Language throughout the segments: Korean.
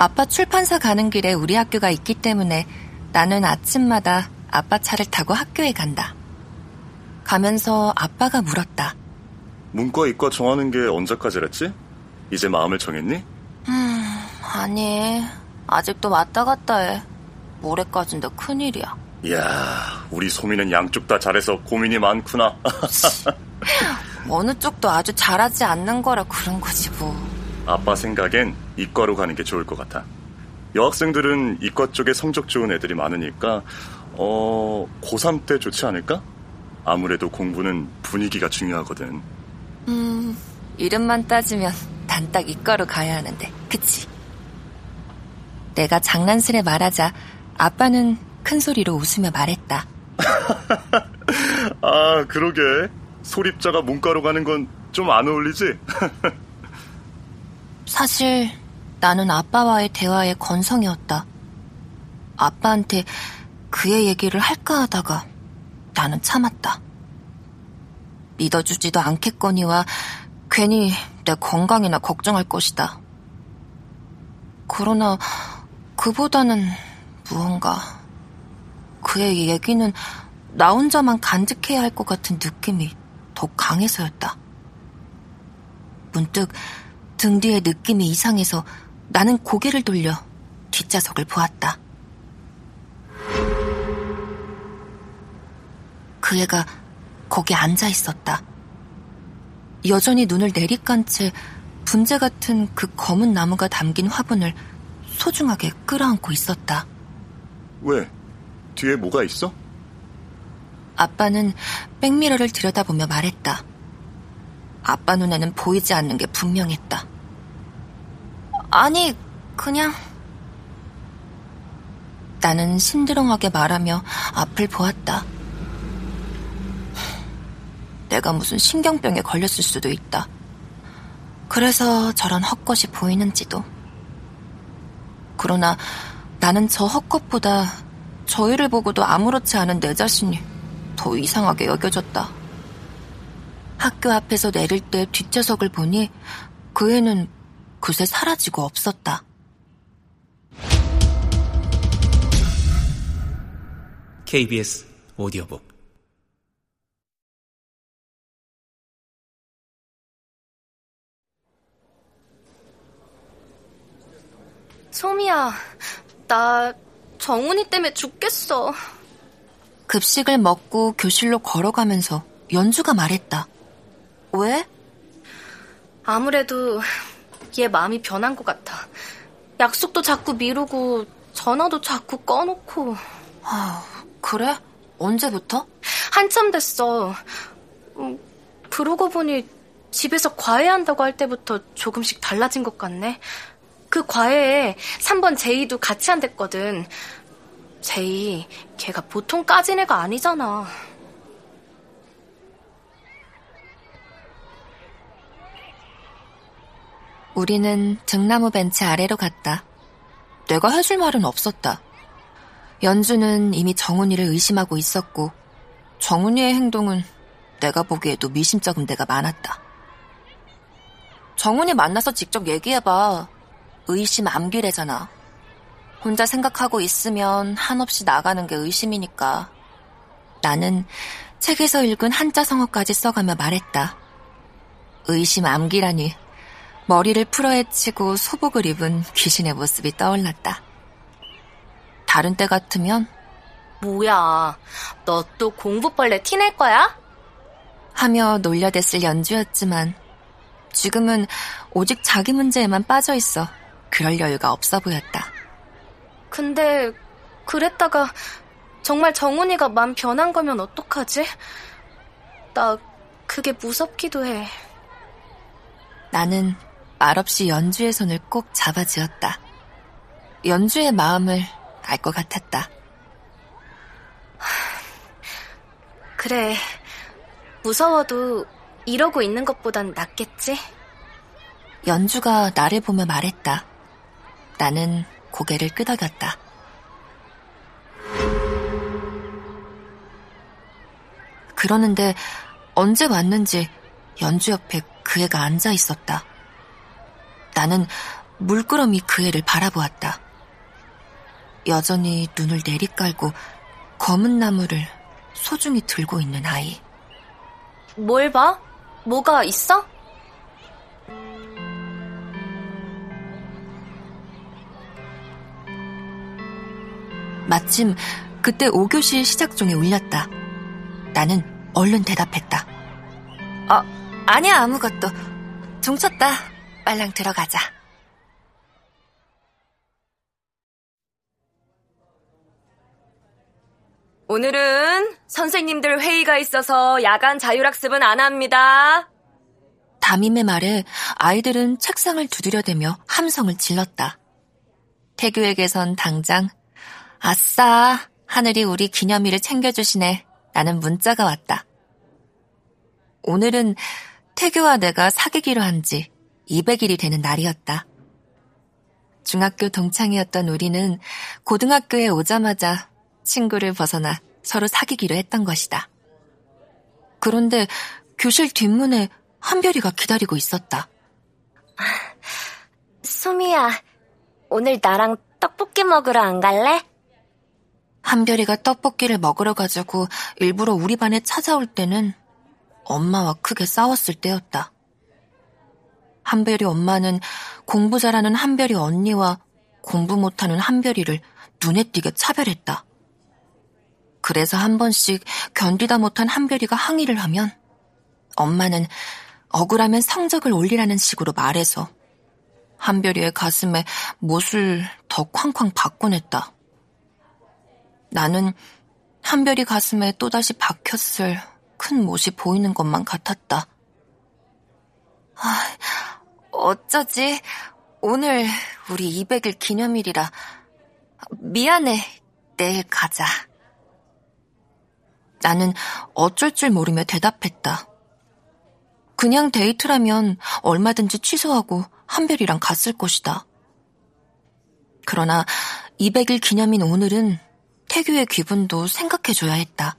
아빠 출판사 가는 길에 우리 학교가 있기 때문에 나는 아침마다 아빠 차를 타고 학교에 간다. 가면서 아빠가 물었다. 문과 이과 정하는 게 언제까지랬지? 이제 마음을 정했니? 음, 아니. 아직도 왔다 갔다 해. 모레까진데 큰일이야. 이야, 우리 소미는 양쪽 다 잘해서 고민이 많구나. 어느 쪽도 아주 잘하지 않는 거라 그런 거지 뭐. 아빠 생각엔 이과로 가는 게 좋을 것 같아. 여학생들은 이과 쪽에 성적 좋은 애들이 많으니까 어 고3 때 좋지 않을까? 아무래도 공부는 분위기가 중요하거든. 음, 이름만 따지면 난 딱 이과로 가야 하는데, 그치? 내가 장난스레 말하자 아빠는 큰 소리로 웃으며 말했다. 아, 그러게. 소립자가 문과로 가는 건 좀 안 어울리지? 사실 나는 아빠와의 대화에 건성이었다. 아빠한테 그의 얘기를 할까 하다가 나는 참았다. 믿어주지도 않겠거니와 괜히 내 건강이나 걱정할 것이다. 그러나 그보다는 무언가 그의 얘기는 나 혼자만 간직해야 할 것 같은 느낌이 더 강해서였다. 문득 등 뒤의 느낌이 이상해서 나는 고개를 돌려 뒷좌석을 보았다. 그 애가 거기 앉아 있었다. 여전히 눈을 내리깐 채 분재 같은 그 검은 나무가 담긴 화분을 소중하게 끌어안고 있었다. 왜? 뒤에 뭐가 있어? 아빠는 백미러를 들여다보며 말했다. 아빠 눈에는 보이지 않는 게 분명했다. 아니, 그냥. 나는 신드렁하게 말하며 앞을 보았다. 내가 무슨 신경병에 걸렸을 수도 있다. 그래서 저런 헛것이 보이는지도. 그러나 나는 저 헛것보다 저희를 보고도 아무렇지 않은 내 자신이 더 이상하게 여겨졌다. 학교 앞에서 내릴 때 뒷좌석을 보니 그 애는 그새 사라지고 없었다. KBS 오디오북 소미야, 나 정훈이 때문에 죽겠어. 급식을 먹고 교실로 걸어가면서 연주가 말했다. 왜? 아무래도 얘 마음이 변한 것 같아. 약속도 자꾸 미루고 전화도 자꾸 꺼놓고. 아, 그래? 언제부터? 한참 됐어. 음, 그러고 보니 집에서 과외한다고 할 때부터 조금씩 달라진 것 같네. 그 과외에 3번 제이도 같이 한댔거든. 제이, 걔가 보통 까진 애가 아니잖아. 우리는 등나무 벤치 아래로 갔다. 내가 해줄 말은 없었다. 연주는 이미 정훈이를 의심하고 있었고, 정훈이의 행동은 내가 보기에도 미심쩍은 데가 많았다. 정훈이 만나서 직접 얘기해봐. 의심 암기래잖아. 혼자 생각하고 있으면 한없이 나가는 게 의심이니까. 나는 책에서 읽은 한자 성어까지 써가며 말했다. 의심 암기라니 머리를 풀어헤치고 소복을 입은 귀신의 모습이 떠올랐다. 다른 때 같으면 뭐야, 너 또 공부벌레 티낼 거야? 하며 놀려댔을 연주였지만 지금은 오직 자기 문제에만 빠져 있어 그럴 여유가 없어 보였다. 근데 그랬다가 정말 정훈이가 맘 변한 거면 어떡하지? 나 그게 무섭기도 해. 나는 말없이 연주의 손을 꼭 잡아주었다. 연주의 마음을 알 것 같았다. 그래. 무서워도 이러고 있는 것보단 낫겠지? 연주가 나를 보며 말했다. 나는 고개를 끄덕였다. 그러는데 언제 왔는지 연주 옆에 그 애가 앉아 있었다. 나는 물끄러미 그 애를 바라보았다. 여전히 눈을 내리깔고 검은 나무를 소중히 들고 있는 아이. 뭘 봐? 뭐가 있어? 마침 그때 5교시 시작종이 울렸다. 나는 얼른 대답했다. 어, 아니야, 아무것도. 종 쳤다. 빨랑 들어가자. 오늘은 선생님들 회의가 있어서 야간 자율학습은 안 합니다. 담임의 말에 아이들은 책상을 두드려대며 함성을 질렀다. 태규에게선 당장 아싸 하늘이 우리 기념일을 챙겨주시네 라는 문자가 왔다. 오늘은 태규와 내가 사귀기로 한 지 200일이 되는 날이었다. 중학교 동창이었던 우리는 고등학교에 오자마자 친구를 벗어나 서로 사귀기로 했던 것이다. 그런데 교실 뒷문에 한별이가 기다리고 있었다. 수미야, 오늘 나랑 떡볶이 먹으러 안 갈래? 한별이가 떡볶이를 먹으러 가자고 일부러 우리 반에 찾아올 때는 엄마와 크게 싸웠을 때였다. 한별이 엄마는 공부 잘하는 한별이 언니와 공부 못하는 한별이를 눈에 띄게 차별했다. 그래서 한 번씩 견디다 못한 한별이가 항의를 하면 엄마는 억울하면 성적을 올리라는 식으로 말해서 한별이의 가슴에 못을 더 쾅쾅 박곤했다. 나는 한별이 가슴에 또다시 박혔을 큰 못이 보이는 것만 같았다. 아, 어쩌지? 오늘 우리 200일 기념일이라. 미안해. 내일 가자. 나는 어쩔 줄 모르며 대답했다. 그냥 데이트라면 얼마든지 취소하고 한별이랑 갔을 것이다. 그러나 200일 기념인 오늘은 태규의 기분도 생각해줘야 했다.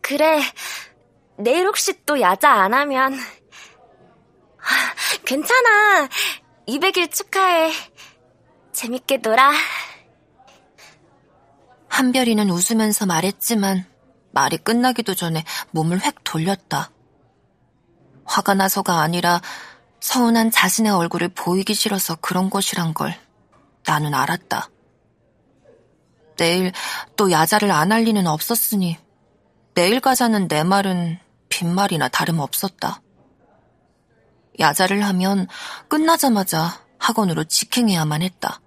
그래. 내일 혹시 또 야자 안 하면. 괜찮아. 200일 축하해. 재밌게 놀아. 한별이는 웃으면서 말했지만 말이 끝나기도 전에 몸을 획 돌렸다. 화가 나서가 아니라 서운한 자신의 얼굴을 보이기 싫어서 그런 것이란 걸 나는 알았다. 내일 또 야자를 안 할 리는 없었으니 내일 가자는 내 말은 빈말이나 다름없었다. 야자를 하면 끝나자마자 학원으로 직행해야만 했다.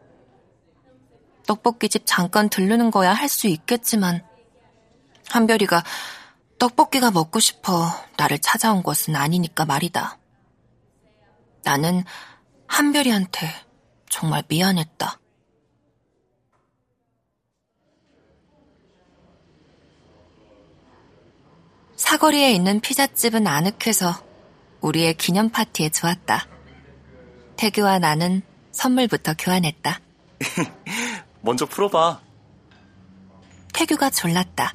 떡볶이집 잠깐 들르는 거야 할 수 있겠지만 한별이가 떡볶이가 먹고 싶어 나를 찾아온 것은 아니니까 말이다. 나는 한별이한테 정말 미안했다. 사거리에 있는 피자집은 아늑해서 우리의 기념 파티에 좋았다. 태규와 나는 선물부터 교환했다. 먼저 풀어봐. 태규가 졸랐다.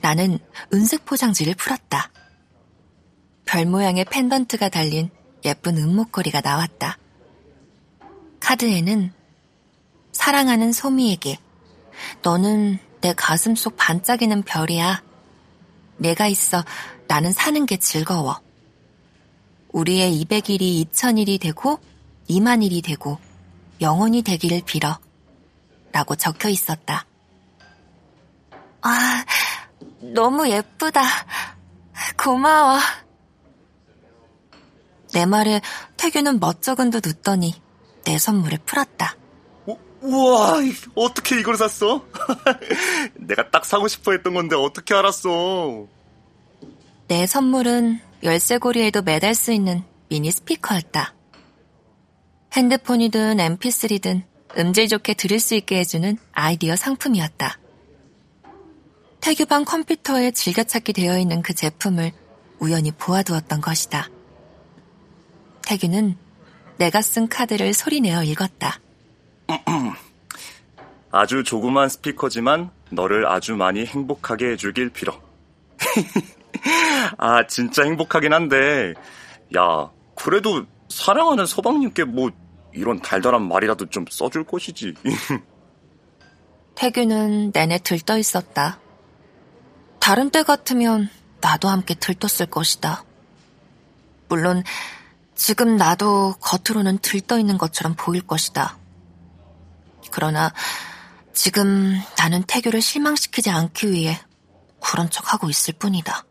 나는 은색 포장지를 풀었다. 별 모양의 펜던트가 달린 예쁜 은목걸이가 나왔다. 카드에는 사랑하는 소미에게 너는 내 가슴 속 반짝이는 별이야. 내가 있어 나는 사는 게 즐거워. 우리의 200일이 2000일이 되고 2만일이 되고 영원히 되기를 빌어. 라고 적혀 있었다. 아, 너무 예쁘다. 고마워. 내 말에 태규는 멋쩍은 듯 웃더니 내 선물을 풀었다. 우, 우와, 어떻게 이걸 샀어? 내가 딱 사고 싶어 했던 건데 어떻게 알았어? 내 선물은 열쇠고리에도 매달 수 있는 미니 스피커였다. 핸드폰이든 mp3든 음질 좋게 들을 수 있게 해주는 아이디어 상품이었다. 태규방 컴퓨터에 즐겨찾기 되어 있는 그 제품을 우연히 보아두었던 것이다. 태규는 내가 쓴 카드를 소리내어 읽었다. 아주 조그만 스피커지만 너를 아주 많이 행복하게 해주길 빌어. 아, 진짜 행복하긴 한데, 야, 그래도 사랑하는 서방님께 뭐 이런 달달한 말이라도 좀 써줄 것이지. 태규는 내내 들떠 있었다. 다른 때 같으면 나도 함께 들떴을 것이다. 물론 지금 나도 겉으로는 들떠 있는 것처럼 보일 것이다. 그러나 지금 나는 태규를 실망시키지 않기 위해 그런 척 하고 있을 뿐이다.